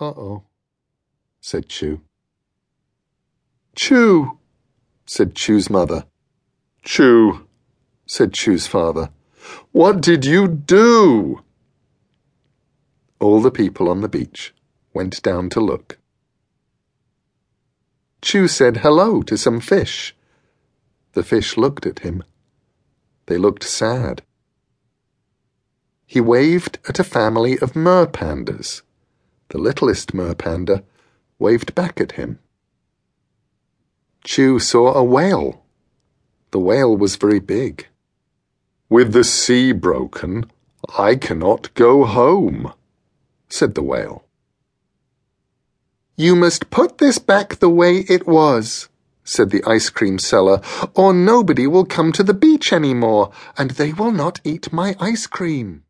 Uh-oh, said Chu. Chu, said Chu's mother. Chu, said Chu's father. What did you do? All the people on the beach went down to look. Chu said hello to some fish. The fish looked at him. They looked sad. He waved at a family of mer pandas. The littlest merpanda, waved back at him. Chu saw a whale. The whale was very big. With the sea broken, I cannot go home, said the whale. You must put this back the way it was, said the ice cream seller, or nobody will come to the beach any more, and they will not eat my ice cream.